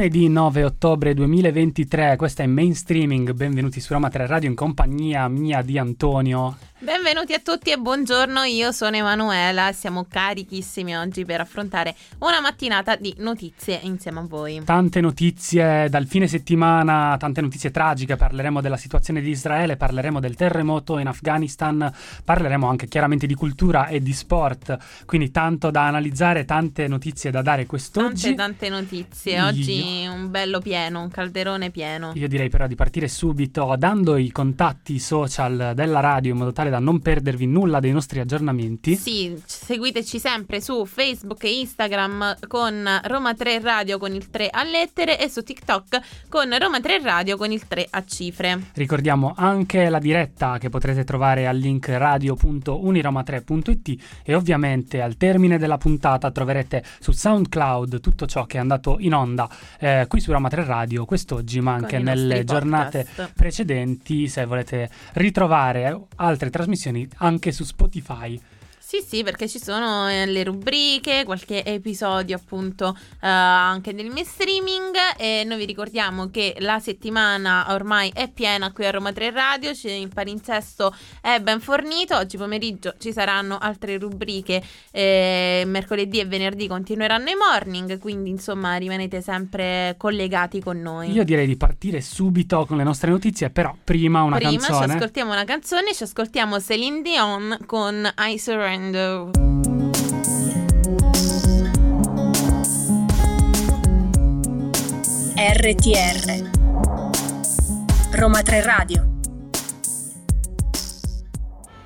lunedì 9 ottobre 2023, questa è Mainstreaming, benvenuti su Roma 3 Radio in compagnia mia di Antonio. Benvenuti a tutti e buongiorno, io sono Emanuela e siamo carichissimi oggi per affrontare una mattinata di notizie insieme a voi. Tante notizie dal fine settimana, tante notizie tragiche, parleremo della situazione di Israele, parleremo del terremoto in Afghanistan, parleremo anche chiaramente di cultura e di sport, quindi tanto da analizzare, tante notizie da dare quest'oggi. Tante, tante notizie, oggi io... un bello pieno, un calderone pieno. Io direi però di partire subito dando i contatti social della radio in modo tale da non perdervi nulla dei nostri aggiornamenti. Sì, seguiteci sempre su Facebook e Instagram con Roma 3 Radio con il 3 a lettere e su TikTok con Roma 3 Radio con il 3 a cifre. Ricordiamo anche la diretta che potrete trovare al link radio.uniroma3.it e ovviamente al termine della puntata troverete su SoundCloud tutto ciò che è andato in onda eh, qui su Roma 3 Radio quest'oggi ma anche nelle giornate precedenti se volete ritrovare altre trasmissioni trasmissioni anche su Spotify. Sì, sì, perché ci sono eh, le rubriche, qualche episodio appunto uh, anche nel mio streaming e noi vi ricordiamo che la settimana ormai è piena qui a Roma 3 Radio, il palinsesto è ben fornito, oggi pomeriggio ci saranno altre rubriche, eh, mercoledì e venerdì continueranno i morning, quindi insomma rimanete sempre collegati con noi. Io direi di partire subito con le nostre notizie, però prima una prima canzone. Prima ci ascoltiamo una canzone, ci ascoltiamo Celine Dion con I Surrender. Orlando. RTR Roma 3 Radio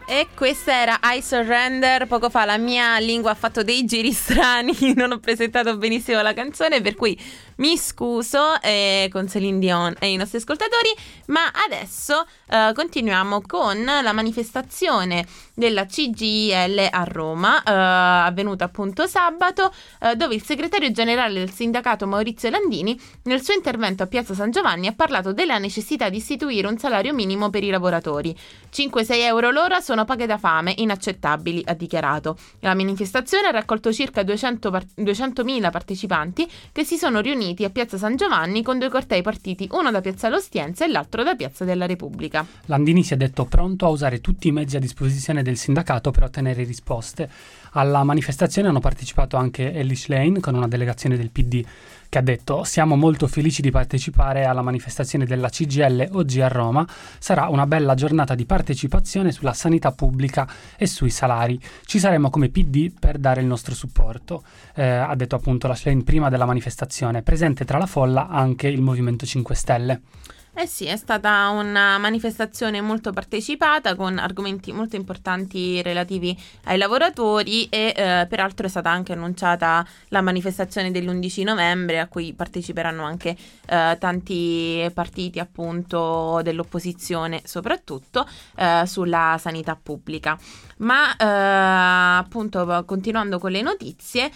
e questa era I Surrender. Poco fa la mia lingua ha fatto dei giri strani, non ho presentato benissimo la canzone, per cui mi scuso eh, con Celine Dion e i nostri ascoltatori, ma adesso eh, continuiamo con la manifestazione della CGIL a Roma, eh, avvenuta appunto sabato, eh, dove il segretario generale del sindacato Maurizio Landini, nel suo intervento a Piazza San Giovanni, ha parlato della necessità di istituire un salario minimo per i lavoratori. 5-6 euro l'ora sono paghe da fame, inaccettabili, ha dichiarato. La manifestazione ha raccolto circa 200 par- 200.000 partecipanti che si sono riuniti riuniti a Piazza San Giovanni con due cortei partiti, uno da Piazza L'Ostienza e l'altro da Piazza della Repubblica. Landini si è detto pronto a usare tutti i mezzi a disposizione del sindacato per ottenere risposte. Alla manifestazione hanno partecipato anche Elish Lane con una delegazione del PD che ha detto siamo molto felici di partecipare alla manifestazione della CGL oggi a Roma, sarà una bella giornata di partecipazione sulla sanità pubblica e sui salari. Ci saremo come PD per dare il nostro supporto, eh, ha detto appunto la Schlein prima della manifestazione, presente tra la folla anche il Movimento 5 Stelle. Eh sì, è stata una manifestazione molto partecipata con argomenti molto importanti relativi ai lavoratori e eh, peraltro è stata anche annunciata la manifestazione dell'11 novembre a cui parteciperanno anche eh, tanti partiti appunto dell'opposizione soprattutto eh, sulla sanità pubblica. Ma eh, appunto continuando con le notizie eh,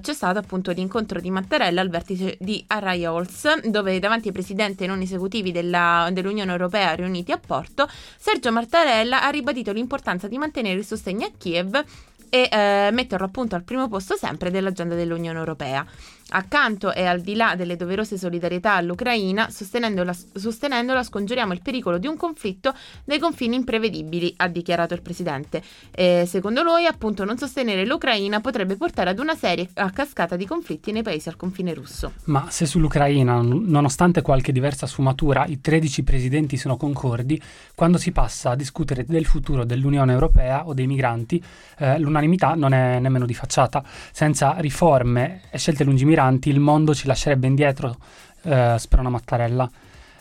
c'è stato appunto l'incontro di Mattarella al vertice di Arraiols dove davanti ai presidenti non esecutivi esecutivi della, dell'Unione Europea riuniti a Porto, Sergio Mattarella ha ribadito l'importanza di mantenere il sostegno a Kiev e eh, metterlo appunto al primo posto sempre dell'agenda dell'Unione Europea. Accanto e al di là delle doverose solidarietà all'Ucraina, sostenendola, sostenendola scongiuriamo il pericolo di un conflitto dei confini imprevedibili, ha dichiarato il presidente. E secondo lui, appunto, non sostenere l'Ucraina potrebbe portare ad una serie a cascata di conflitti nei paesi al confine russo. Ma se sull'Ucraina, nonostante qualche diversa sfumatura, i 13 presidenti sono concordi, quando si passa a discutere del futuro dell'Unione Europea o dei migranti, eh, l'unanimità non è nemmeno di facciata. Senza riforme e scelte lungimiranti, migranti il mondo ci lascerebbe indietro, eh, Sperona Mattarella,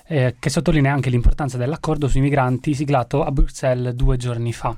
eh, che sottolinea anche l'importanza dell'accordo sui migranti siglato a Bruxelles due giorni fa.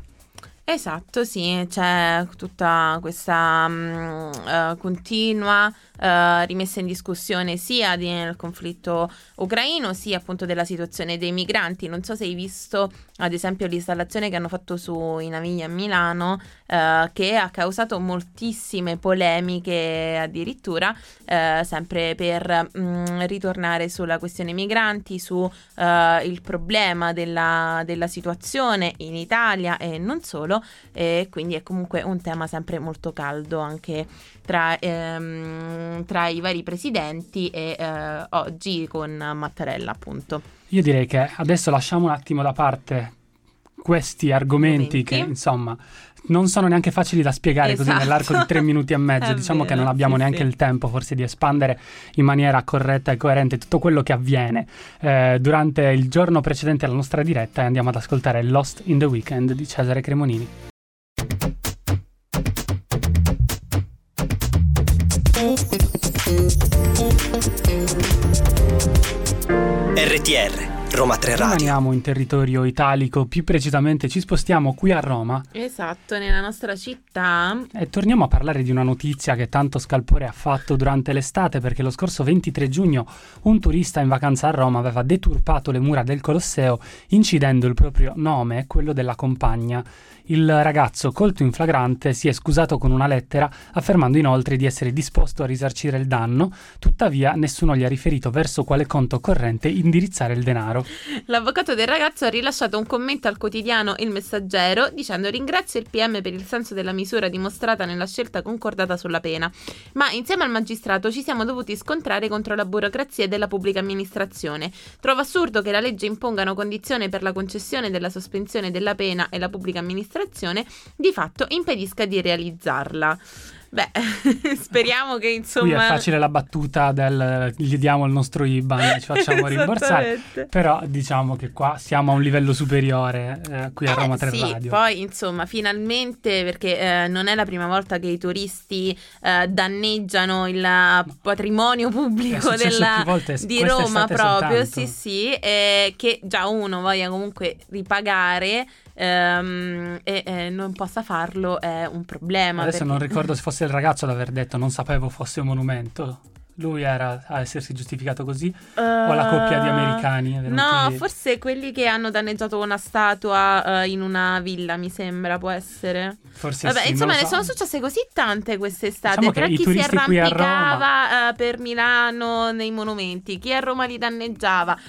Esatto, sì, c'è tutta questa um, uh, continua uh, rimessa in discussione sia del conflitto ucraino sia appunto della situazione dei migranti. Non so se hai visto ad esempio l'installazione che hanno fatto su i Navigli a Milano, eh, che ha causato moltissime polemiche addirittura, eh, sempre per mh, mm, ritornare sulla questione migranti, su eh, problema della, della, situazione in Italia e non solo, e quindi è comunque un tema sempre molto caldo anche tra, ehm, tra i vari presidenti e eh, oggi con Mattarella appunto. Io direi che adesso lasciamo un attimo da parte questi argomenti, argomenti. che insomma non sono neanche facili da spiegare esatto. così nell'arco di tre minuti e mezzo. diciamo vero, che non abbiamo sì, neanche sì. il tempo forse di espandere in maniera corretta e coerente tutto quello che avviene eh, durante il giorno precedente alla nostra diretta e andiamo ad ascoltare Lost in the Weekend di Cesare Cremonini. RTR Roma 3 Radio. Rimaniamo in territorio italico, più precisamente ci spostiamo qui a Roma. Esatto, nella nostra città. E torniamo a parlare di una notizia che tanto scalpore ha fatto durante l'estate perché lo scorso 23 giugno un turista in vacanza a Roma aveva deturpato le mura del Colosseo incidendo il proprio nome e quello della compagna. Il ragazzo, colto in flagrante, si è scusato con una lettera, affermando inoltre di essere disposto a risarcire il danno, tuttavia nessuno gli ha riferito verso quale conto corrente indirizzare il denaro. L'avvocato del ragazzo ha rilasciato un commento al quotidiano Il Messaggero dicendo ringrazio il PM per il senso della misura dimostrata nella scelta concordata sulla pena, ma insieme al magistrato ci siamo dovuti scontrare contro la burocrazia della pubblica amministrazione. Trovo assurdo che la legge impongano condizioni per la concessione della sospensione della pena e la pubblica amministrazione amministrazione di fatto impedisca di realizzarla. Beh, speriamo che insomma... Qui è facile la battuta del gli diamo il nostro IBAN e ci facciamo rimborsare, però diciamo che qua siamo a un livello superiore eh, qui a eh, Roma 3 sì, Radio. poi insomma finalmente perché eh, non è la prima volta che i turisti eh, danneggiano il patrimonio pubblico della, volte, di Roma proprio, soltanto. sì sì, che già uno voglia comunque ripagare ehm, e eh, non possa farlo è un problema. Adesso perché... non ricordo se fosse il ragazzo ad aver detto non sapevo fosse un monumento. Lui era a essersi giustificato così? Uh, o la coppia di americani? No, forse quelli che hanno danneggiato una statua uh, in una villa, mi sembra, può essere. Forse Vabbè, sì, insomma, ne so. sono successe così tante quest'estate. Diciamo tra chi si arrampicava uh, per Milano nei monumenti, chi a Roma li danneggiava.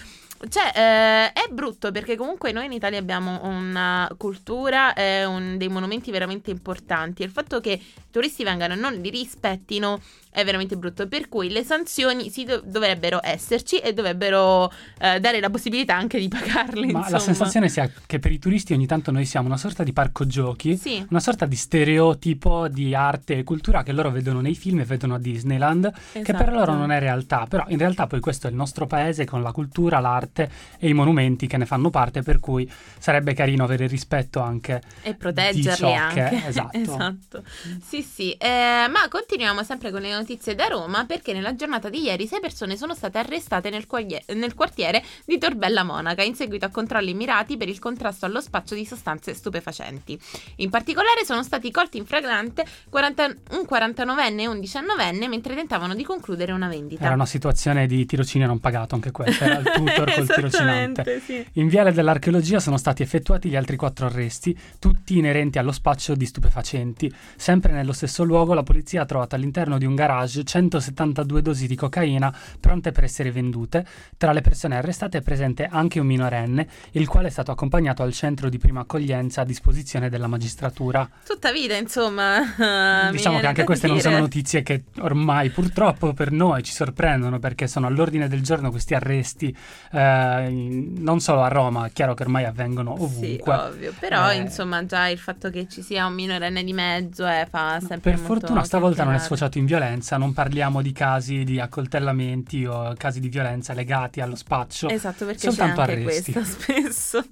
Cioè, eh, è brutto perché comunque noi in Italia abbiamo una cultura e un, dei monumenti veramente importanti. Il fatto che i turisti vengano e non li rispettino è veramente brutto. Per cui le sanzioni sì, do- dovrebbero esserci e dovrebbero eh, dare la possibilità anche di pagarle. Ma insomma. la sensazione sia che per i turisti ogni tanto noi siamo una sorta di parco giochi, sì. una sorta di stereotipo di arte e cultura che loro vedono nei film e vedono a Disneyland, esatto. che per loro Esatto. non è realtà. Però in realtà poi questo è il nostro paese con la cultura, l'arte e i monumenti che ne fanno parte, per cui sarebbe carino avere rispetto anche e proteggerli anche. Che, esatto. esatto. Sì, sì. Eh, ma continuiamo sempre con le notizie da Roma perché nella giornata di ieri sei persone sono state arrestate nel, quaglie- nel quartiere di Torbella Monaca in seguito a controlli mirati per il contrasto allo spaccio di sostanze stupefacenti. In particolare sono stati colti in flagrante 40- un 49enne e un 19enne mentre tentavano di concludere una vendita. Era una situazione di tirocinio non pagato anche questa, era il tutor col tirocinante. Sì. In Viale dell'Archeologia sono stati effettuati gli altri quattro arresti, tutti inerenti allo spaccio di stupefacenti. Sempre nello stesso luogo la polizia ha trovato all'interno di un garage 172 dosi di cocaina pronte per essere vendute. Tra le persone arrestate è presente anche un minorenne, il quale è stato accompagnato al centro di prima accoglienza a disposizione della magistratura. Tutta vita, insomma. Diciamo che anche queste non sono notizie che ormai purtroppo per noi ci sorprendono perché sono all'ordine del giorno questi arresti, eh, non solo a Roma, è chiaro che ormai avvengono Sì, ovunque. ovvio. Però, Eh, insomma, già il fatto che ci sia un minorenne di mezzo eh, fa sempre Per fortuna stavolta non è sfociato in violenza, non parliamo di casi di accoltellamenti o casi di violenza legati allo spaccio. Esatto, perché soltanto c'è anche arresti. questo spesso.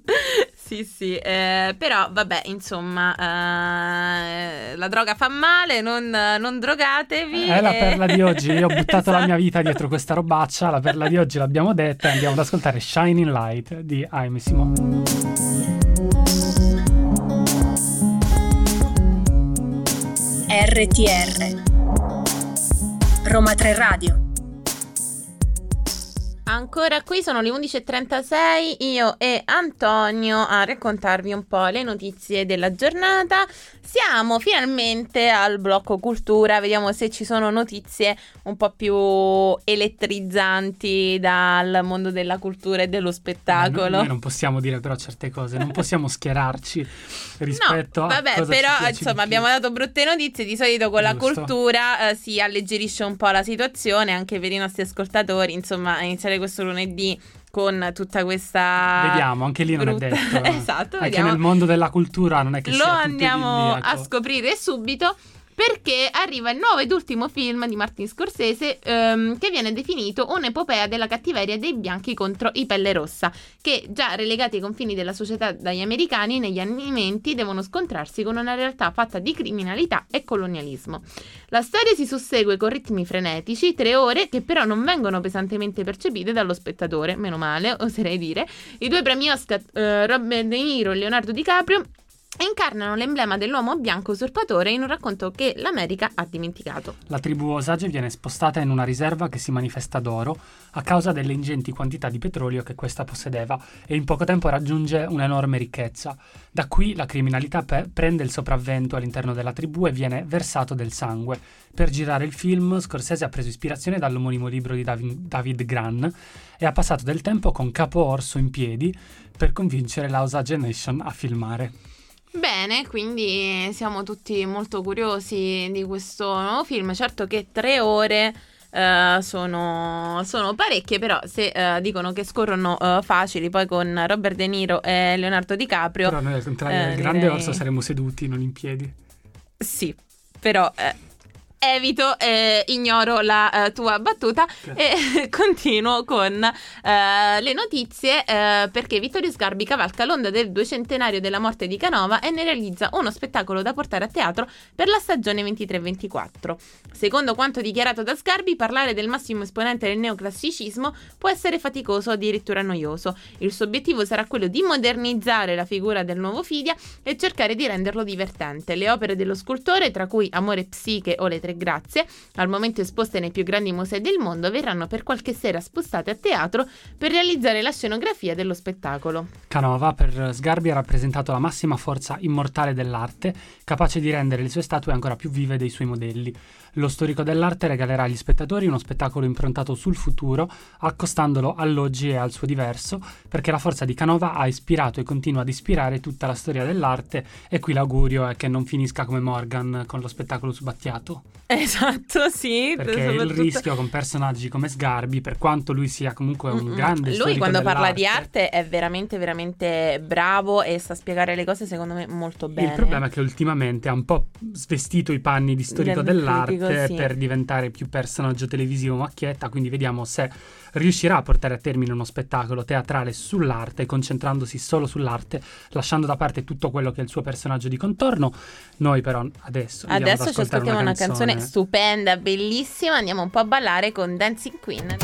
sì, sì. eh, però, vabbè, insomma, eh, la droga fa male, non, non drogatevi. È la e- perla di oggi, io ho buttato la mia Esatto. vita dietro questa robaccia, la perla di oggi l'abbiamo detta e andiamo ad ascoltare Shining Light di Aimee Simone. RTR Roma 3 Radio ancora qui, sono le 11.36, io e Antonio a raccontarvi un po' le notizie della giornata. Siamo finalmente al blocco cultura, vediamo se ci sono notizie un po' più elettrizzanti dal mondo della cultura e dello spettacolo. Noi, noi non possiamo dire però certe cose, non possiamo schierarci rispetto no, a vabbè, però insomma abbiamo dato brutte notizie, di solito con la Giusto. cultura eh, si alleggerisce un po' la situazione anche per i nostri ascoltatori, insomma, iniziare questo lunedì con tutta questa Vediamo, anche lì non brutta- è detto. esatto, Anche vediamo. nel mondo della cultura non è che Lo sia andiamo lì, a ecco. scoprire subito perché arriva il nuovo ed ultimo film di Martin Scorsese ehm, che viene definito un'epopea della cattiveria dei bianchi contro i pelle rossa che già relegati ai confini della società dagli americani negli anni 20 devono scontrarsi con una realtà fatta di criminalità e colonialismo. La storia si sussegue con ritmi frenetici, tre ore che però non vengono pesantemente percepite dallo spettatore, meno male, oserei dire. I due premi Oscar, eh, Robert De Niro e Leonardo DiCaprio, incarnano l'emblema dell'uomo bianco usurpatore in un racconto che l'America ha dimenticato. La tribù Osage viene spostata in una riserva che si manifesta d'oro a causa delle ingenti quantità di petrolio che questa possedeva e in poco tempo raggiunge un'enorme ricchezza. Da qui la criminalità pe- prende il sopravvento all'interno della tribù e viene versato del sangue. Per girare il film, Scorsese ha preso ispirazione dall'omonimo libro di Davi- David Gran e ha passato del tempo con Capo Orso in piedi per convincere la Osage Nation a filmare. Bene, quindi siamo tutti molto curiosi di questo nuovo film. Certo che tre ore eh, sono, sono parecchie, però se eh, dicono che scorrono eh, facili, poi con Robert De Niro e Leonardo DiCaprio, Però noi al contrario eh, del grande direi- orso saremo seduti, non in piedi. sì, però eh, evito e ignoro la eh, tua battuta e continuo con eh, le notizie eh, perché Vittorio Sgarbi cavalca l'onda del duecentenario della morte di Canova e ne realizza uno spettacolo da portare a teatro per la stagione 23-24. Secondo quanto dichiarato da Sgarbi, parlare del massimo esponente del neoclassicismo può essere faticoso o addirittura noioso. Il suo obiettivo sarà quello di modernizzare la figura del nuovo Fidia e cercare di renderlo divertente. Le opere dello scultore, tra cui Amore Psiche o Le Tre Grazie, al momento esposte nei più grandi musei del mondo, verranno per qualche sera spostate a teatro per realizzare la scenografia dello spettacolo. Canova per Sgarbi ha rappresentato la massima forza immortale dell'arte, capace di rendere le sue statue ancora più vive dei suoi modelli. Lo storico dell'arte regalerà agli spettatori uno spettacolo improntato sul futuro, accostandolo all'oggi e al suo diverso, perché la forza di Canova ha ispirato e continua ad ispirare tutta la storia dell'arte e qui l'augurio è che non finisca come Morgan con lo spettacolo su Battiato, Esatto, sì. perché il rischio con personaggi come Sgarbi, per quanto lui sia comunque un Mm-mm. grande Lui quando parla di arte è veramente, veramente bravo e sa spiegare le cose secondo me molto bene. Il problema è che ultimamente ha un po' svestito i panni di storico Del dell'arte critico, sì. per diventare più personaggio televisivo macchietta, quindi vediamo se riuscirà a portare a termine uno spettacolo teatrale sull'arte, concentrandosi solo sull'arte, lasciando da parte tutto quello che è il suo personaggio di contorno. Noi però adesso Adesso ci ascoltiamo una canzone stupenda, bellissima. Andiamo un po' a ballare con Dancing Queen.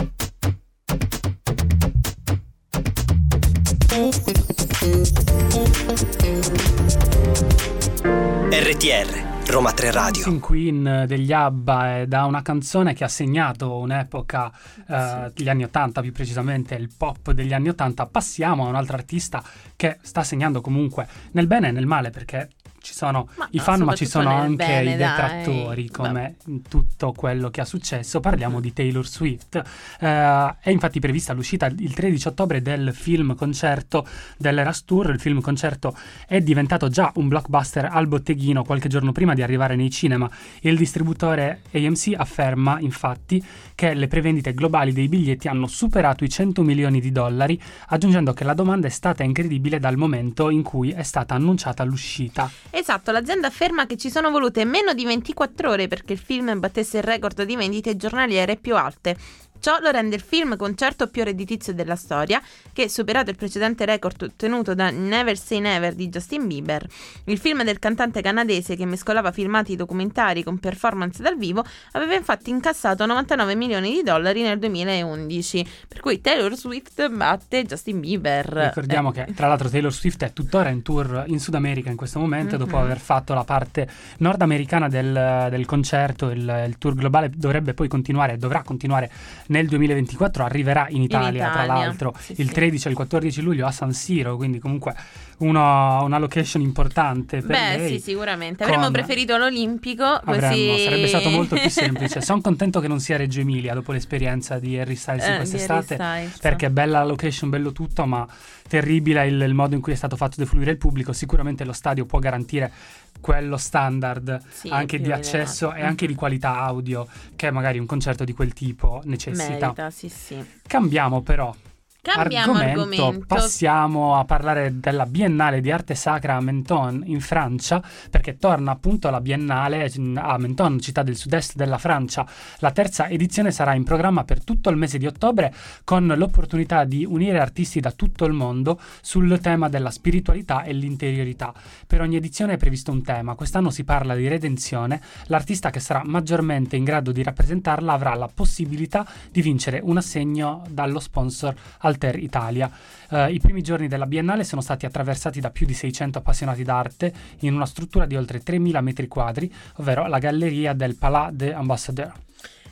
RTR Roma 3 Radio. Dancing Queen degli ABBA è da una canzone che ha segnato un'epoca, eh, gli anni 80 più precisamente, il pop degli anni 80. Passiamo a un altro artista che sta segnando comunque nel bene e nel male perché ci sono Ma i fan, ma ci sono anche bene, i dai. detrattori, Beh. come in tutto quello che ha successo. Parliamo di Taylor Swift. Eh, è infatti prevista l'uscita il 13 ottobre del film concerto dell'Eras Tour. Il film concerto è diventato già un blockbuster al botteghino qualche giorno prima di arrivare nei cinema. Il distributore AMC afferma infatti che le prevendite globali dei biglietti hanno superato i 100 milioni di dollari, aggiungendo che la domanda è stata incredibile dal momento in cui è stata annunciata l'uscita. Esatto, l'azienda afferma che ci sono volute meno di 24 ore perché il film battesse il record di vendite giornaliere più alte. Ciò lo rende il film concerto più redditizio della storia, che superato il precedente record ottenuto da Never Say Never di Justin Bieber. Il film del cantante canadese che mescolava filmati documentari con performance dal vivo aveva infatti incassato 99 milioni di dollari nel 2011, per cui Taylor Swift batte Justin Bieber. Ricordiamo Eh, che tra l'altro Taylor Swift è tuttora in tour in Sud America in questo momento, dopo Mhm. aver fatto la parte nordamericana del, del concerto, il, il tour globale dovrebbe poi continuare, dovrà continuare nel 2024 arriverà in Italia, In tra Italia, l'altro, sì, il sì. 13 e il 14 luglio a San Siro, quindi comunque uno- una location importante per Beh, lei. sì, sicuramente. Avremmo con- preferito l'Olimpico, Avremmo, così... sarebbe stato molto più semplice. Sono contento che non sia Reggio Emilia dopo l'esperienza di Harry Styles in Eh, quest'estate. Perché è bella la location, bello tutto, ma terribile il, il modo in cui è stato fatto defluire il pubblico. Sicuramente lo stadio può garantire quello standard Sì, anche di elevato. accesso e anche di qualità audio che magari un concerto di quel tipo necessita. Merita, sì, sì. Cambiamo però Cambiamo argomento. passiamo a parlare della Biennale di Arte Sacra a Menton in Francia, perché torna appunto la Biennale a Menton, città del sud-est della Francia. La terza edizione sarà in programma per tutto il mese di ottobre con l'opportunità di unire artisti da tutto il mondo sul tema della spiritualità e l'interiorità. Per ogni edizione è previsto un tema. Quest'anno si parla di redenzione. L'artista che sarà maggiormente in grado di rappresentarla avrà la possibilità di vincere un assegno dallo sponsor Alter Italia. Eh, I primi giorni della Biennale sono stati attraversati da più di 600 appassionati d'arte in una struttura di oltre 3.000 metri quadri, ovvero la galleria del Palais des Ambassadeurs.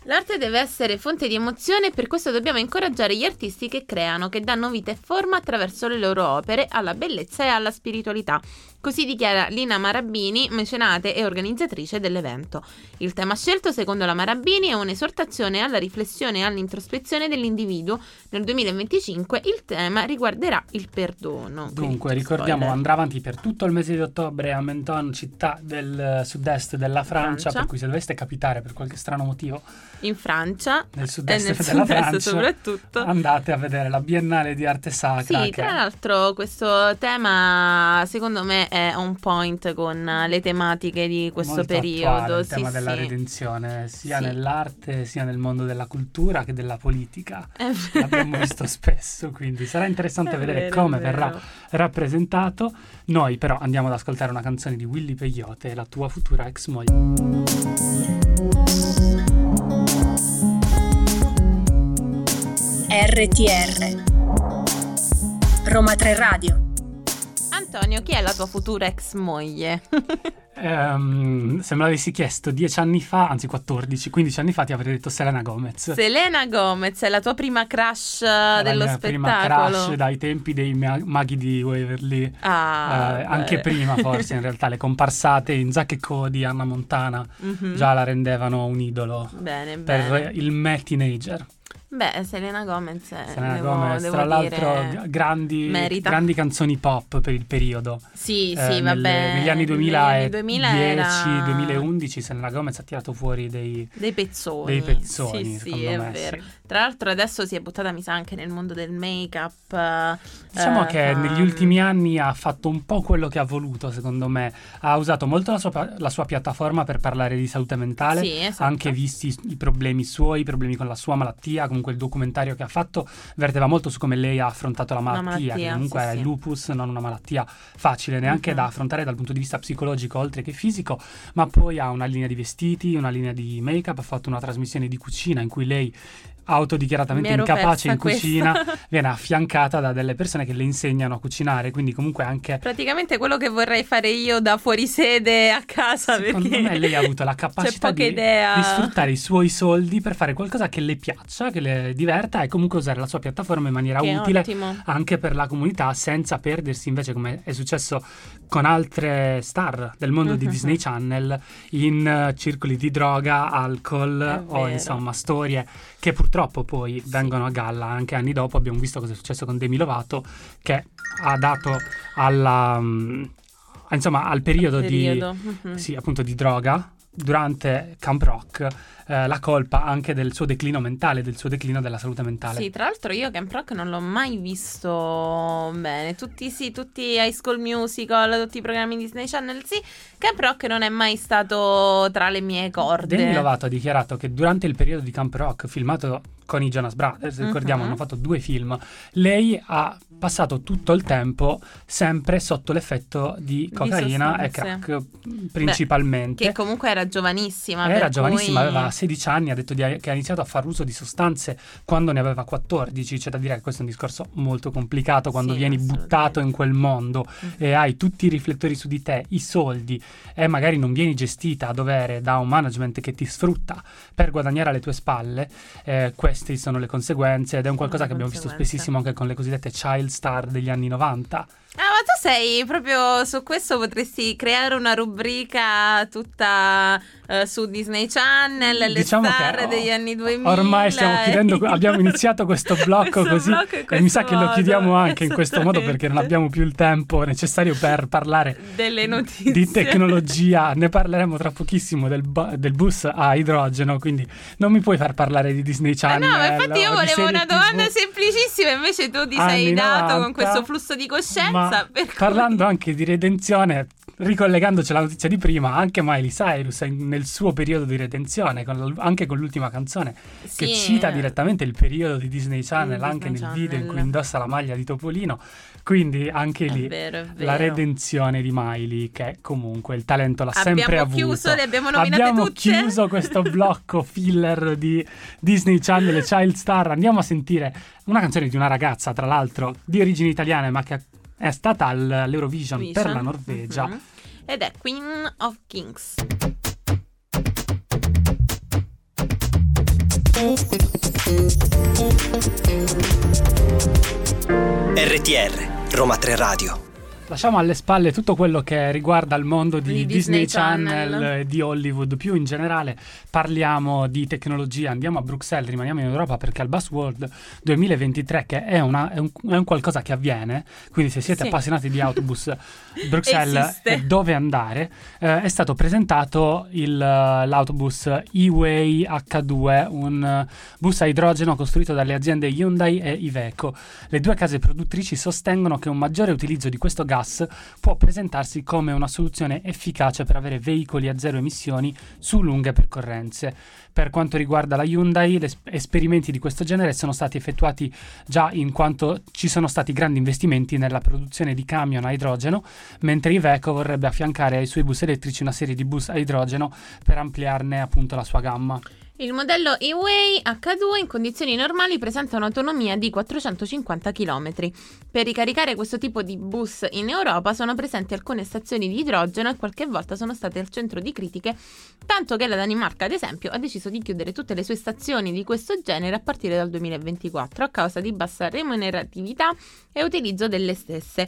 L'arte deve essere fonte di emozione e per questo dobbiamo incoraggiare gli artisti che creano, che danno vita e forma attraverso le loro opere alla bellezza e alla spiritualità. Così dichiara Lina Marabini, mecenate e organizzatrice dell'evento. Il tema scelto, secondo la Marabini, è un'esortazione alla riflessione e all'introspezione dell'individuo. Nel 2025 il tema riguarderà il perdono. Dunque, ricordiamo, spoiler. andrà avanti per tutto il mese di ottobre a Menton, città del sud-est della Francia, Francia. per cui se doveste capitare per qualche strano motivo in Francia nel e sud-est nel della sud-est Francia, soprattutto. andate a vedere la Biennale di Arte Sacra. Sì, che tra l'altro questo tema secondo me è on point con le tematiche di questo molto periodo. attuale, il sì, tema della sì. redenzione, sia Sì. nell'arte, sia nel mondo della cultura che della politica. Vero. L'abbiamo visto spesso, quindi sarà interessante È vedere vero, come verrà vero. rappresentato. Noi però andiamo ad ascoltare una canzone di Willy Peyote, la tua futura ex moglie. RTR Roma 3 Radio Antonio, chi è la tua futura ex moglie? Ehm, se me l'avessi chiesto dieci anni fa, anzi 14, 15 anni fa, ti avrei detto Selena Gomez. Selena Gomez è la tua prima crush La dello mia prima spettacolo. crush dai tempi dei ma- maghi di Waverly. Ah, Eh, anche prima forse in realtà le comparsate in Zack e Cody, Anna Montana Mhm. già la rendevano un idolo Bene, per bene. il me teenager. Beh, Selena Gomez, eh, Selena devo, Gomez, devo tra l'altro grandi, grandi canzoni pop per il periodo. Sì, Eh, sì, nelle- vabbè. negli anni negli 2010, anni 2000 era 2011 Selena Gomez ha tirato fuori dei, Dei pezzoni. dei pezzoni, Sì, sì, è me. vero. Tra l'altro adesso si è buttata, mi sa, anche nel mondo del make-up. eh, Diciamo eh, che fa- negli ultimi anni ha fatto un po' quello che ha voluto, secondo me. Ha usato molto la sua, la sua piattaforma per parlare di salute mentale, Sì, esatto. anche visti i problemi suoi, i problemi con la sua malattia. Comunque il documentario che ha fatto verteva molto su come lei ha affrontato la La malattia, malattia, che comunque sì, è sì. il lupus, non una malattia facile neanche Mhm. da affrontare dal punto di vista psicologico oltre che fisico, ma poi ha una linea di vestiti, una linea di make-up, ha fatto una trasmissione di cucina in cui lei autodichiaratamente incapace in cucina viene affiancata da delle persone che le insegnano a cucinare, quindi comunque anche Praticamente quello che vorrei fare io da fuori sede a casa. secondo perché me lei ha avuto la capacità di, di sfruttare i suoi soldi per fare qualcosa che le piaccia, che le diverta e comunque usare la sua piattaforma in maniera Che utile ottimo. anche per la comunità senza perdersi invece come è successo con altre star del mondo di Mhm. Disney Channel in eh, circoli di droga, alcol È o vero. insomma storie che purtroppo poi vengono a galla anche anni dopo abbiamo visto cosa è successo con Demi Lovato che ha dato alla mm, insomma al periodo, Periodo. di Mhm. sì, appunto di droga durante Camp Rock eh, la colpa anche del suo declino mentale, del suo declino della salute mentale. Sì, tra l'altro io Camp Rock non l'ho mai visto bene. Tutti sì, tutti High School Musical, tutti i programmi Disney Channel sì. Camp Rock non è mai stato tra le mie corde. Demi Lovato ha dichiarato che durante il periodo di Camp Rock, filmato con i Jonas Brothers, ricordiamo, Mhm. hanno fatto due film, lei ha passato tutto il tempo sempre sotto l'effetto di cocaina e sostanze. crack principalmente. Che comunque era giovanissima. Era giovanissima, cui- aveva 16 anni, ha detto di- che ha iniziato a fare uso di sostanze quando ne aveva 14. C'è da dire che questo è un discorso molto complicato quando Sì, vieni buttato in quel mondo Mhm. e hai tutti i riflettori su di te, i soldi e magari non vieni gestita a dovere da un management che ti sfrutta per guadagnare alle tue spalle. eh, queste sono le conseguenze ed è un qualcosa che abbiamo visto spessissimo anche con le cosiddette child star degli anni 90. Ah, ma tu sei proprio su questo potresti creare una rubrica tutta eh, su Disney Channel, le Diciamo che, star oh, degli anni 2000. Ormai stiamo chiudendo, abbiamo iniziato questo blocco Questo così blocco e mi sa questo che lo modo, chiudiamo anche in questo modo perché non abbiamo più il tempo necessario per parlare delle notizie. di tecnologia. Ne parleremo tra pochissimo del, bu- del bus a idrogeno, quindi non mi puoi far parlare di Disney Ah, Channel. no, ma infatti io volevo una TV. domanda semplicissima, invece tu ti sei Anni dato 90, con questo flusso di coscienza. Cui- parlando anche di redenzione, ricollegandoci alla notizia di prima, anche Miley Cyrus nel suo periodo di redenzione, con anche con l'ultima canzone che Sì. cita direttamente il periodo di Disney Channel, Disney anche nel Channel. video in cui indossa la maglia di Topolino. Quindi anche È lì vero, è la vero. redenzione di Miley, che comunque il talento l'ha Abbiamo sempre avuto. chiuso, le abbiamo nominate Abbiamo tutte. chiuso questo blocco filler di Disney Channel e Child Star. Andiamo a sentire una canzone di una ragazza, tra l'altro di origini italiane, ma che è stata al- all'Eurovision per la Vision. Norvegia. Mhm. Ed è Queen of Kings. RTR, Roma 3 Radio. Lasciamo alle spalle tutto quello che riguarda il mondo di, Di Disney, Disney Channel, Channel. e di Hollywood più in generale. Parliamo di tecnologia, andiamo a Bruxelles, rimaniamo in Europa perché al Buzzworld 2023, che è, una- è un, è un qualcosa che avviene, quindi se siete Sì. appassionati di autobus, Bruxelles è dove andare, eh, è stato presentato il, l'autobus E-Way H2, un bus a idrogeno costruito dalle aziende Hyundai e Iveco. Le due case produttrici sostengono che un maggiore utilizzo di questo gas può presentarsi come una soluzione efficace per avere veicoli a zero emissioni su lunghe percorrenze. Per quanto riguarda la Hyundai, gli esperimenti di questo genere sono stati effettuati già in quanto ci sono stati grandi investimenti nella produzione di camion a idrogeno, mentre Iveco vorrebbe affiancare ai suoi bus elettrici una serie di bus a idrogeno per ampliarne appunto la sua gamma. Il modello E-Way H2 in condizioni normali presenta un'autonomia di 450 km. Per ricaricare questo tipo di bus in Europa sono presenti alcune stazioni di idrogeno e qualche volta sono state al centro di critiche, tanto che la Danimarca, ad esempio, ha deciso di chiudere tutte le sue stazioni di questo genere a partire dal 2024 a causa di bassa remuneratività e utilizzo delle stesse.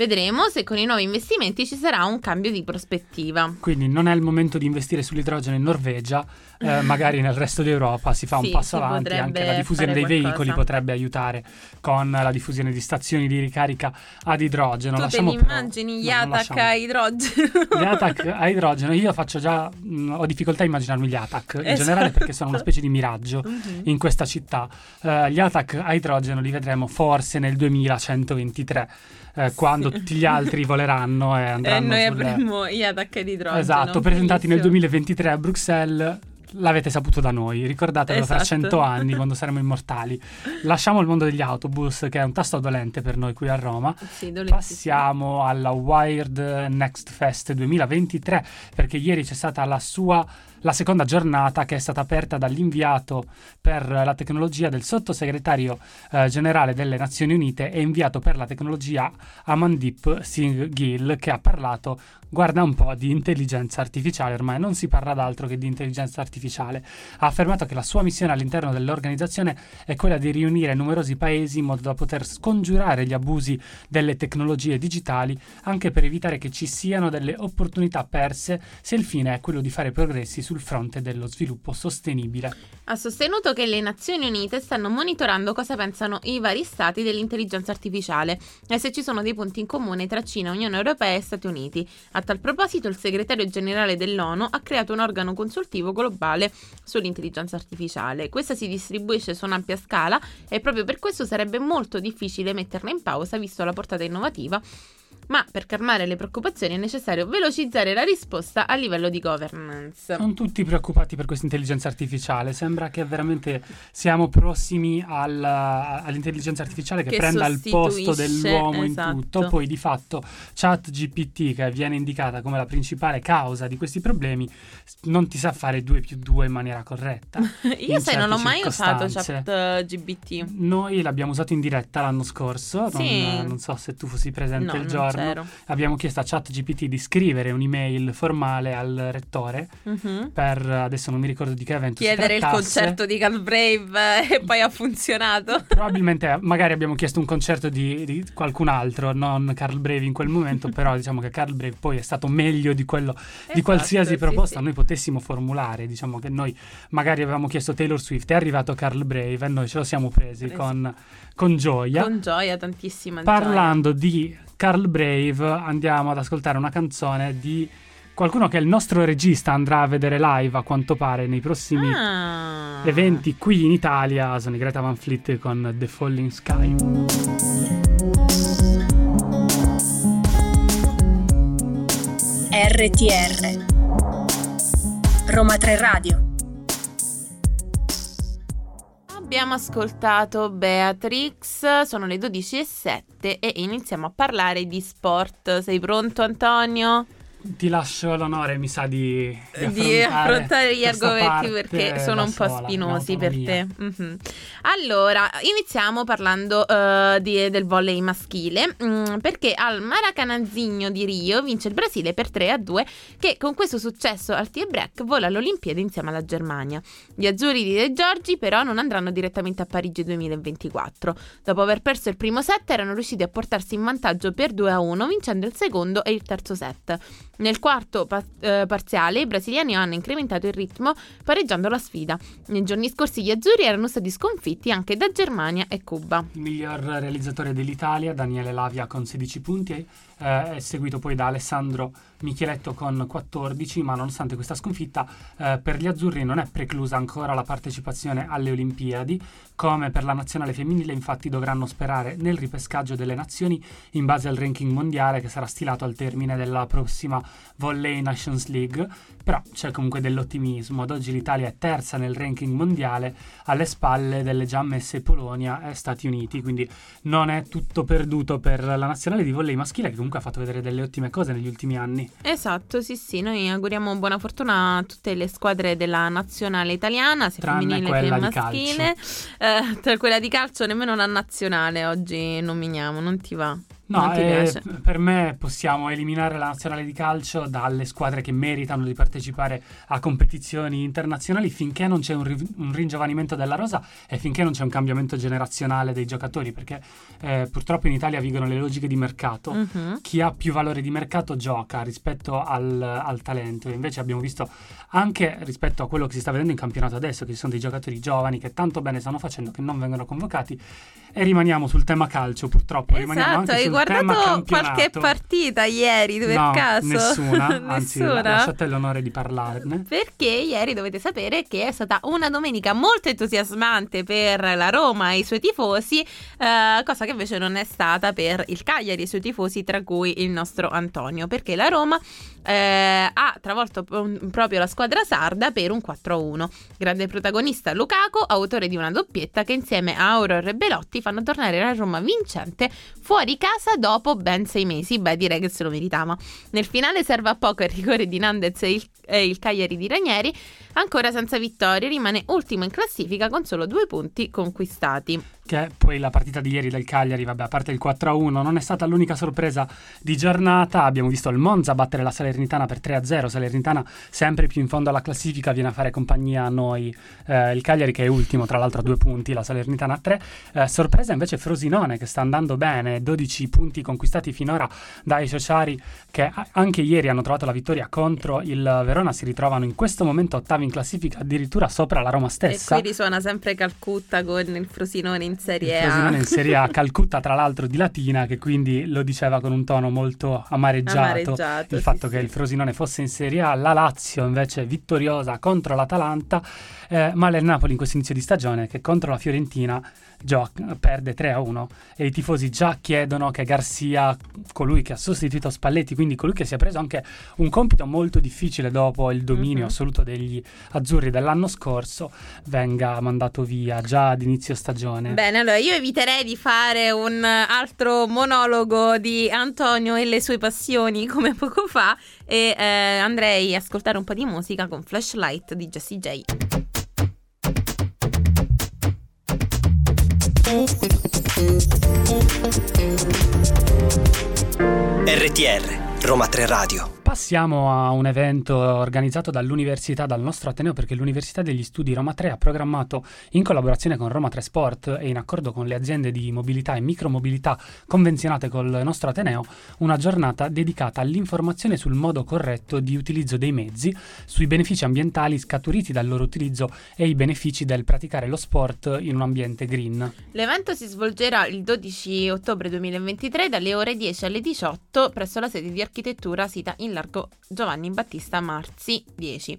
Vedremo se con i nuovi investimenti ci sarà un cambio di prospettiva. Quindi non è il momento di investire sull'idrogeno in Norvegia, eh, magari nel resto d'Europa si fa un Sì, passo si avanti, anche la diffusione dei qualcosa. veicoli potrebbe aiutare con la diffusione di stazioni di ricarica ad idrogeno. tu te Lasciamo li però- immagini gli no, atac a idrogeno? Gli ATAC a idrogeno, io faccio già, mh, ho difficoltà a immaginarmi gli ATAC in Esatto. generale perché sono una specie di miraggio Mhm. in questa città. Eh, gli ATAC a idrogeno li vedremo forse nel 2123, eh, quando tutti gli altri voleranno e E andranno noi sulle... avremo gli attacchi di idrogeno. Esatto, presentati nel bellissimo. 2023 a Bruxelles. L'avete saputo da noi, ricordatelo fra Esatto. 100 anni quando saremo immortali. Lasciamo il mondo degli autobus, che è un tasto dolente per noi qui a Roma. Sì. Passiamo alla Wired Next Fest 2023 perché ieri c'è stata la sua la seconda giornata che è stata aperta dall'inviato per la tecnologia del sottosegretario eh, generale delle Nazioni Unite e inviato per la tecnologia Amandip Singh Gill che ha parlato guarda un po' di intelligenza artificiale, ormai non si parla d'altro che di intelligenza artificiale. Ha affermato che la sua missione all'interno dell'organizzazione è quella di riunire numerosi paesi in modo da poter scongiurare gli abusi delle tecnologie digitali, anche per evitare che ci siano delle opportunità perse se il fine è quello di fare progressi sul fronte dello sviluppo sostenibile. Ha sostenuto che le Nazioni Unite stanno monitorando cosa pensano i vari stati dell'intelligenza artificiale e se ci sono dei punti in comune tra Cina, Unione Europea e Stati Uniti. A tal proposito, il segretario generale dell'ONU ha creato un organo consultivo globale sull'intelligenza artificiale. Questa si distribuisce su un'ampia scala e proprio per questo sarebbe molto difficile metterla in pausa visto la portata innovativa. Ma per calmare le preoccupazioni è necessario velocizzare la risposta a livello di governance. Sono tutti preoccupati per questa intelligenza artificiale. Sembra che veramente siamo prossimi al- all'intelligenza artificiale che, Che prenda il posto dell'uomo in esatto. tutto. Poi di fatto ChatGPT, che viene indicata come la principale causa di questi problemi, non ti sa fare 2 più 2 in maniera corretta. Io in sai, non ho mai usato chat GBT. Noi l'abbiamo usato in diretta l'anno scorso. Non, Sì. non so se tu fossi presente No, il non giorno sincero. abbiamo chiesto a ChatGPT di scrivere un'email formale al rettore Mhm. per adesso non mi ricordo di che evento Chiedere il concerto di Carl Brave eh, e poi ha funzionato. Probabilmente magari abbiamo chiesto un concerto di, di qualcun altro, non Carl Brave in quel momento, però diciamo che Carl Brave poi è stato meglio di quello di Esatto, qualsiasi sì, proposta sì. noi potessimo formulare. Diciamo che noi magari avevamo chiesto Taylor Swift, è arrivato Carl Brave e noi ce lo siamo presi Presi. con, con gioia. Con gioia, tantissima gioia. Parlando di Carl Brave, andiamo ad ascoltare una canzone di qualcuno che il nostro regista andrà a vedere live a quanto pare nei prossimi Ah. eventi qui in Italia. Sono i Greta Van Fleet con The Falling Sky. RTR Roma 3 Radio Abbiamo ascoltato Beatrix, sono le 12.07 e iniziamo a parlare di sport. Sei pronto Antonio? Ti lascio l'onore, mi sa, di, di Di affrontare gli argomenti perché sono un po' sola, spinosi per te. Mhm. Allora, iniziamo parlando eh, di- del volley maschile mm, perché al Maracanãzinho di Rio vince il Brasile per 3 a 2 che con questo successo al tie break vola alle Olimpiadi insieme alla Germania. Gli azzurri di De Giorgi però non andranno direttamente a Parigi 2024. Dopo aver perso il primo set erano riusciti a portarsi in vantaggio per 2 a 1 vincendo il secondo e il terzo set. Nel quarto pa- eh, parziale i brasiliani hanno incrementato il ritmo pareggiando la sfida. Nei giorni scorsi gli azzurri erano stati sconfitti anche da Germania e Cuba. Il miglior realizzatore dell'Italia, Daniele Lavia con 16 punti, eh, è seguito poi da Alessandro Micheletto con 14, ma nonostante questa sconfitta eh, per gli azzurri non è preclusa ancora la partecipazione alle Olimpiadi, come per la nazionale femminile infatti dovranno sperare nel ripescaggio delle nazioni in base al ranking mondiale che sarà stilato al termine della prossima Volley Nations League, però c'è comunque dell'ottimismo, ad oggi l'Italia è terza nel ranking mondiale alle spalle delle già ammesse Polonia e Stati Uniti, quindi non è tutto perduto per la nazionale di volley maschile che comunque ha fatto vedere delle ottime cose negli ultimi anni. Esatto, sì sì, noi auguriamo buona fortuna a tutte le squadre della nazionale italiana, sia Tranne femminile che maschile. Eh, tra quella di calcio nemmeno la nazionale oggi nominiamo, non ti va? No, eh, per me possiamo eliminare la nazionale di calcio dalle squadre che meritano di partecipare a competizioni internazionali finché non c'è un, ri- un ringiovanimento della rosa e finché non c'è un cambiamento generazionale dei giocatori, perché eh, purtroppo in Italia vigono le logiche di mercato. Mhm. chi ha più valore di mercato gioca rispetto al, al talento. Invece abbiamo visto anche rispetto a quello che si sta vedendo in campionato adesso, che ci sono dei giocatori giovani che tanto bene stanno facendo che non vengono convocati. E rimaniamo sul tema calcio, purtroppo. rimaniamo Esatto, anche hai sul guardato qualche partita ieri per no, caso? Nessuna, anzi Nessuna? lasciate l'onore di parlarne. Perché ieri dovete sapere che è stata una domenica molto entusiasmante per la Roma e i suoi tifosi, eh, cosa che invece non è stata per il Cagliari e i suoi tifosi, tra cui il nostro Antonio, perché la Roma eh, ha travolto proprio la squadra sarda per un 4-1. Grande protagonista Lukaku, autore di una doppietta che insieme a Auror e Belotti fanno tornare la Roma vincente fuori casa dopo ben sei mesi. Beh, direi che se lo meritava. Nel finale serve a poco il rigore di Nandez e il, e il Cagliari di Ranieri. Ancora senza vittorie, rimane ultimo in classifica con solo due punti conquistati. Che poi la partita di ieri del Cagliari, vabbè, a parte il 4-1, non è stata l'unica sorpresa di giornata. Abbiamo visto il Monza battere la Salernitana per 3-0. Salernitana sempre più in fondo alla classifica viene a fare compagnia a noi. Eh, il Cagliari che è ultimo, tra l'altro a due punti, la Salernitana a tre. Eh, sorpresa invece Frosinone che sta andando bene, 12 punti conquistati finora dai Sociari che anche ieri hanno trovato la vittoria contro il Verona. Si ritrovano in questo momento ottavi in classifica, addirittura sopra la Roma stessa. E qui risuona sempre Calcutta con il Frosinone in Serie Il A. Frosinone in Serie A, Calcutta tra l'altro di Latina, che quindi lo diceva con un tono molto amareggiato. Amareggiato, il fatto sì. che il Frosinone fosse in Serie A, la Lazio invece vittoriosa contro l'Atalanta, eh, ma il Napoli in questo inizio di stagione che contro la Fiorentina gioca- perde 3-1 e i tifosi già chiedono che Garcia, colui che ha sostituito Spalletti, quindi colui che si è preso anche un compito molto difficile dopo il dominio Mhm. assoluto degli azzurri dell'anno scorso, venga mandato via già ad inizio stagione. Bene, allora io eviterei di fare un altro monologo di Antonio e le sue passioni come poco fa e eh, andrei a ascoltare un po' di musica con Flashlight di Jessie J. RTR, Roma 3 Radio. Passiamo a un evento organizzato dall'università, dal nostro Ateneo, perché l'Università degli Studi Roma 3 ha programmato in collaborazione con Roma 3 Sport e in accordo con le aziende di mobilità e micromobilità convenzionate col nostro Ateneo una giornata dedicata all'informazione sul modo corretto di utilizzo dei mezzi, sui benefici ambientali scaturiti dal loro utilizzo e i benefici del praticare lo sport in un ambiente green. L'evento si svolgerà il 12 ottobre 2023 dalle ore 10 alle 18 presso la sede di architettura sita in largo Giovanni Battista Marzi 10.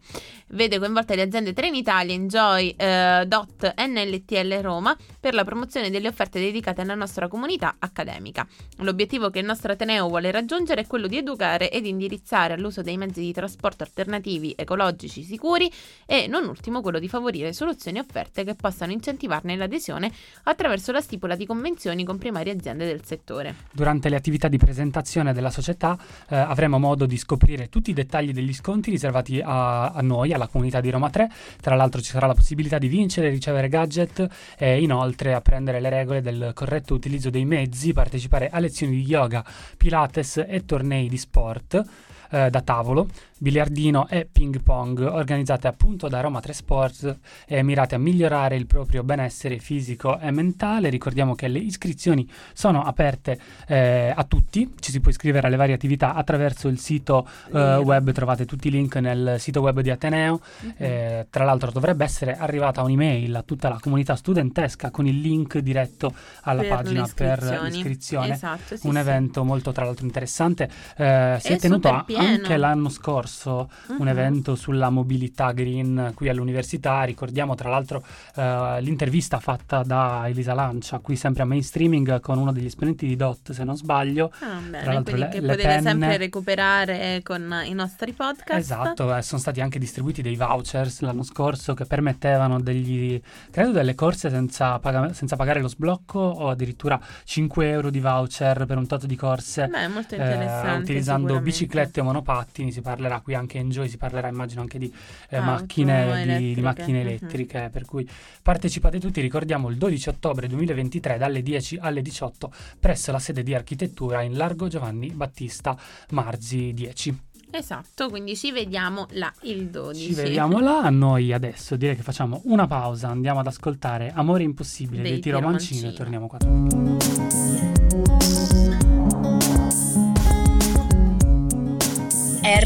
Vede coinvolte le aziende Trenitalia, Enjoy, eh, DOT, NLTL Roma per la promozione delle offerte dedicate alla nostra comunità accademica. L'obiettivo che il nostro Ateneo vuole raggiungere è quello di educare ed indirizzare all'uso dei mezzi di trasporto alternativi, ecologici, sicuri e non ultimo quello di favorire soluzioni offerte che possano incentivarne l'adesione attraverso la stipula di convenzioni con primarie aziende del settore. Durante le attività di presentazione della società eh, avremo modo di scoprire tutti i dettagli degli sconti riservati a, a, noi, alla comunità di Roma 3. Tra l'altro ci sarà la possibilità di vincere, ricevere gadget e inoltre apprendere le regole del corretto utilizzo dei mezzi, partecipare a lezioni di yoga, pilates e tornei di sport eh, da tavolo, biliardino e ping pong organizzate appunto da Roma 3 Sports e mirate a migliorare il proprio benessere fisico e mentale. Ricordiamo che le iscrizioni sono aperte eh, a tutti, ci si può iscrivere alle varie attività attraverso il sito eh, web, trovate tutti i link nel sito web di Ateneo. Uh-huh. tra l'altro dovrebbe essere arrivata un'email a tutta la comunità studentesca con il link diretto alla Per pagina per l'iscrizione. Esatto, sì, un sì. evento molto tra l'altro interessante. Eh, si è, tenuto a-. anche l'anno scorso un Mhm. evento sulla mobilità green qui all'università. Ricordiamo tra l'altro eh, l'intervista fatta da Elisa Lancia qui sempre a mainstreaming con uno degli esponenti di DOT se non sbaglio. Ah, bene, Tra l'altro le- che le potete penne- sempre recuperare con i nostri podcast. Esatto, eh, sono stati anche distribuiti dei vouchers l'anno scorso che permettevano degli, credo delle corse senza, paga- senza pagare lo sblocco o addirittura 5 euro di voucher per un tot di corse. Beh, molto eh, interessante. utilizzando sicuramente. biciclette o monopattini, si parlerà qui anche in Joy, si parlerà immagino anche di eh, Auto macchine, di- di, elettriche, macchine mhm. elettriche, per cui partecipate tutti, ricordiamo il 12 ottobre 2023 dalle 10 alle 18 presso la sede di architettura in Largo Giovanni Battista Marzi 10. Esatto, quindi ci vediamo là il 12. Ci vediamo là, noi adesso direi che facciamo una pausa, andiamo ad ascoltare Amore impossibile Dei dei Tiro Mancino e torniamo qua.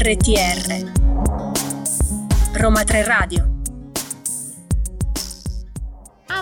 RTR Roma 3 Radio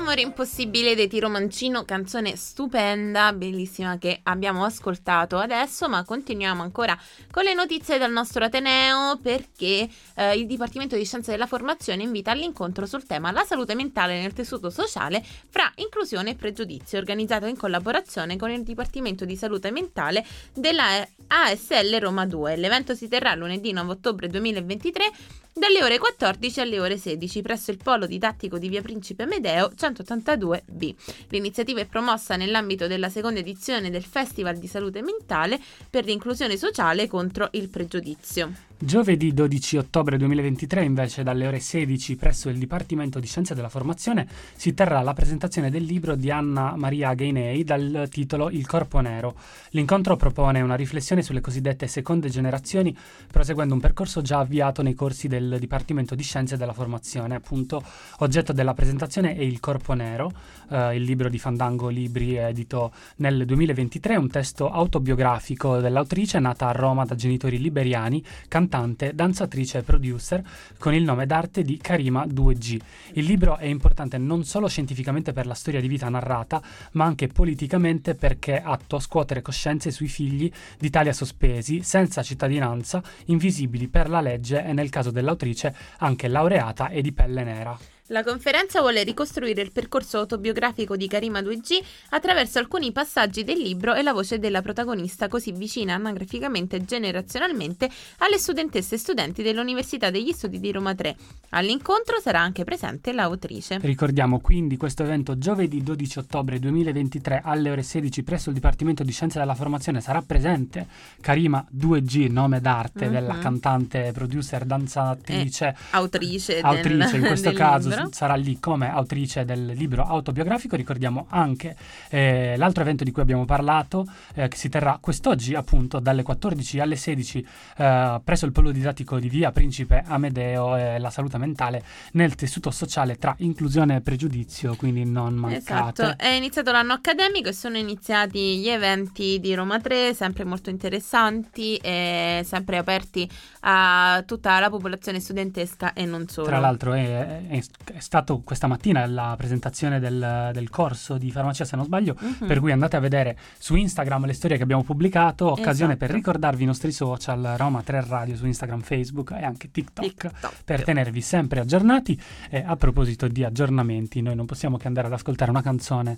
Amore impossibile dei Tiro Mancino, canzone stupenda, bellissima che abbiamo ascoltato adesso, ma continuiamo ancora con le notizie dal nostro Ateneo perché eh, il Dipartimento di Scienze della Formazione invita all'incontro sul tema La salute mentale nel tessuto sociale fra inclusione e pregiudizio, organizzato in collaborazione con il Dipartimento di Salute Mentale della ASL Roma 2. L'evento si terrà lunedì 9 ottobre 2023 dalle ore 14 alle ore 16 presso il Polo Didattico di Via Principe Medeo 182B. L'iniziativa è promossa nell'ambito della seconda edizione del Festival di Salute Mentale per l'inclusione sociale contro il pregiudizio. Giovedì 12 ottobre 2023, invece, dalle ore 16 presso il Dipartimento di Scienze della Formazione si terrà la presentazione del libro di Anna Maria Gainei dal titolo Il corpo nero. L'incontro propone una riflessione sulle cosiddette seconde generazioni, proseguendo un percorso già avviato nei corsi del Dipartimento di Scienze della Formazione. Appunto, oggetto della presentazione è Il corpo nero, eh, il libro di Fandango Libri edito nel 2023, un testo autobiografico dell'autrice nata a Roma da genitori liberiani, cantante, danzatrice e producer con il nome d'arte di Karima 2G. Il libro è importante non solo scientificamente per la storia di vita narrata, ma anche politicamente perché è atto a scuotere coscienze sui figli d'Italia sospesi, senza cittadinanza, invisibili per la legge e nel caso dell'autrice anche laureata e di pelle nera. La conferenza vuole ricostruire il percorso autobiografico di Karima 2G attraverso alcuni passaggi del libro e la voce della protagonista così vicina anagraficamente e generazionalmente alle studentesse e studenti dell'Università degli Studi di Roma 3. All'incontro sarà anche presente l'autrice. Ricordiamo quindi questo evento giovedì 12 ottobre 2023 alle ore 16 presso il Dipartimento di Scienze della Formazione sarà presente Karima 2G, nome d'arte Mhm. della cantante, producer, danzatrice, Autrice, del- autrice in questo del caso, libro. sarà lì come autrice del libro autobiografico. Ricordiamo anche eh, l'altro evento di cui abbiamo parlato, eh, che si terrà quest'oggi appunto dalle 14 alle 16 eh, presso il polo didattico di Via Principe Amedeo e la salute mentale nel tessuto sociale tra inclusione e pregiudizio, quindi non mancate. Esatto, è iniziato l'anno accademico e sono iniziati gli eventi di Roma 3, sempre molto interessanti e sempre aperti a tutta la popolazione studentesca e non solo. Tra l'altro è, è, è stato questa mattina la presentazione del, del corso di farmacia, se non sbaglio, Mhm. per cui andate a vedere su Instagram le storie che abbiamo pubblicato, occasione per Esatto. ricordarvi i nostri social Roma 3 Radio su Instagram, Facebook e anche TikTok. TikTok. Per tenervi sempre aggiornati e a proposito di aggiornamenti, noi non possiamo che andare ad ascoltare una canzone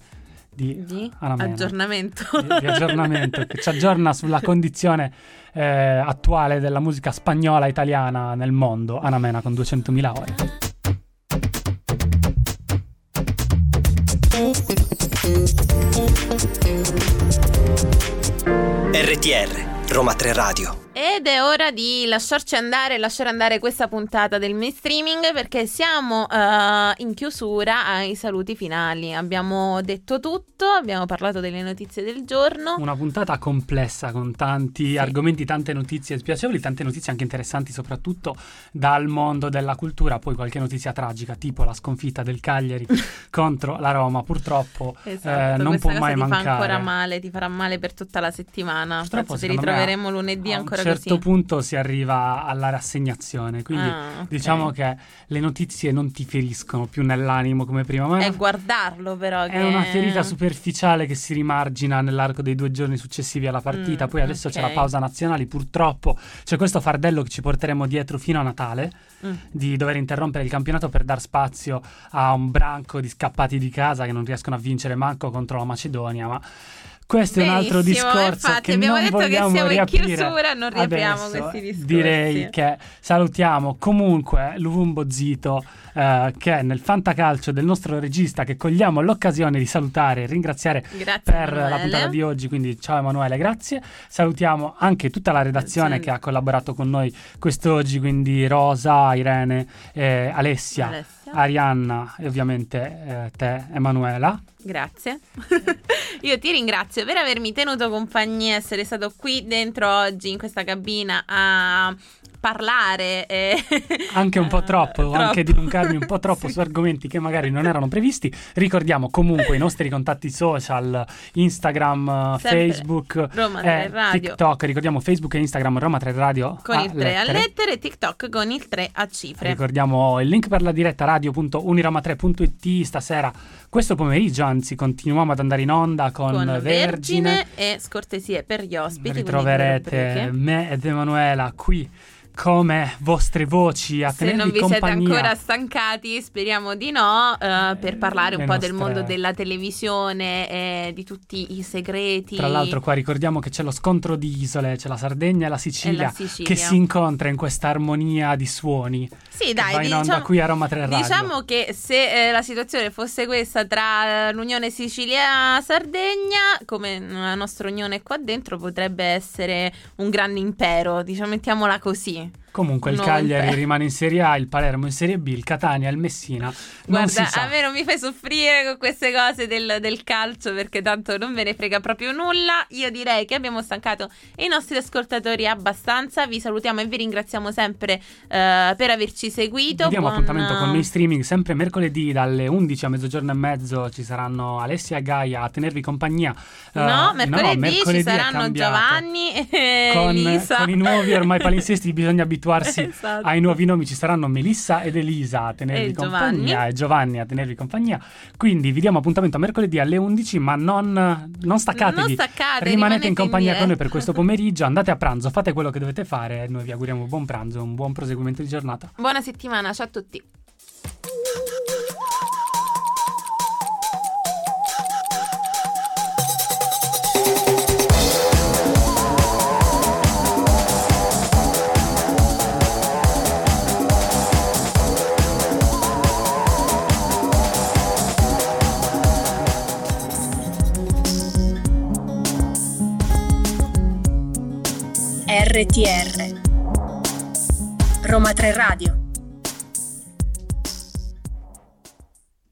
di, Di aggiornamento. di, di aggiornamento che ci aggiorna sulla condizione eh, attuale della musica spagnola italiana nel mondo. Anna Mena con 200.000 ore. RTR, Roma 3 Radio. Ed è ora di lasciarci andare lasciare andare questa puntata del mainstreaming perché siamo eh, in chiusura ai saluti finali. Abbiamo detto tutto, abbiamo parlato delle notizie del giorno. Una puntata complessa con tanti Sì. argomenti, tante notizie spiacevoli, tante notizie anche interessanti, soprattutto dal mondo della cultura. Poi qualche notizia tragica, tipo la sconfitta del Cagliari contro la Roma. Purtroppo Esatto, eh, non può mai ti mancare. fa ancora male, ti farà male per tutta la settimana. Purtroppo, Penso ti me, ritroveremo lunedì ancora certo così. punto si arriva alla rassegnazione. Quindi Ah, ok. diciamo che le notizie non ti feriscono più nell'animo come prima. Ma È guardarlo però È che... una ferita superficiale che si rimargina nell'arco dei due giorni successivi alla partita. Mm, Poi adesso c'è ok. la pausa nazionale. Purtroppo c'è questo fardello che ci porteremo dietro fino a Natale Mm. di dover interrompere il campionato per dar spazio a un branco di scappati di casa che non riescono a vincere manco contro la Macedonia. Ma questo è un altro Benissimo, discorso infatti, che abbiamo non detto che vogliamo siamo in chiusura, non riapriamo adesso. questi discorsi. Direi che salutiamo comunque Luvumbo Zito eh, che è nel fantacalcio del nostro regista che cogliamo l'occasione di salutare e ringraziare Grazie per la Emanuele. puntata di oggi. Quindi, ciao Emanuele, grazie. Salutiamo anche tutta la redazione Grazie. che ha collaborato con noi quest'oggi. Quindi, Rosa, Irene, eh, Alessia, Alessia. Arianna e ovviamente eh, te, Emanuela. Grazie. Io ti ringrazio per avermi tenuto compagnia, essere stato qui dentro oggi in questa cabina a parlare. e- Anche un po' eh, troppo, anche dilungarmi un po' troppo Sì. su argomenti che magari non erano previsti. Ricordiamo comunque i nostri contatti social, Instagram, eh, Sempre Facebook, Roma e 3 Radio. TikTok. Ricordiamo Facebook e Instagram Roma 3 Radio Con il 3 a lettere. e TikTok con il 3 a cifre. Ricordiamo il link per la diretta radio.uniroma3.it stasera, questo pomeriggio, anzi, continuiamo ad andare in onda con, con Vergine. Vergine e scortesie per gli ospiti. Ritroverete me ed Emanuela qui come vostre voci a Se non vi siete compagnia. ancora stancati, speriamo di no, eh, per parlare un po' del nostre- mondo della televisione e di tutti i segreti. Tra l'altro qua ricordiamo che c'è lo scontro di isole, c'è la Sardegna e la Sicilia, E la Sicilia. che si incontra in questa armonia di suoni. Sì, dai, va in onda diciamo, qui a Roma 3 Radio. diciamo che se eh, la situazione fosse questa tra eh, l'Unione Sicilia-Sardegna, come la nostra unione qua dentro, potrebbe essere un grande impero, diciamo, mettiamola così. жизни – Comunque il No, Cagliari beh. rimane in Serie A, il Palermo in Serie B, il Catania, il Messina. Non Guarda, si sa. a me non mi fai soffrire con queste cose del, del calcio perché tanto non me ne frega proprio nulla. Io direi che abbiamo stancato i nostri ascoltatori abbastanza. Vi salutiamo e vi ringraziamo sempre eh, per averci seguito. Vi diamo Buon- appuntamento con noi streaming sempre mercoledì dalle 11 a mezzogiorno e mezzo ci saranno Alessia e Gaia a tenervi compagnia. Eh, No, mercoledì, mercoledì ci saranno. Giovanni e Con, Elisa. con i nuovi ormai palinsesti bisogna abituarsi Esatto. ai nuovi nomi. Ci saranno Melissa ed Elisa a tenervi E compagnia e Giovanni a tenervi compagnia. Quindi vi diamo appuntamento a mercoledì alle 11, ma non, non staccatevi. Non staccate, Rimanete rimanete in compagnia in con noi diretta. per questo pomeriggio. Andate a pranzo, fate quello che dovete fare. e Noi vi auguriamo un buon pranzo un buon proseguimento di giornata. Buona settimana, ciao a tutti. RTR Roma 3 Radio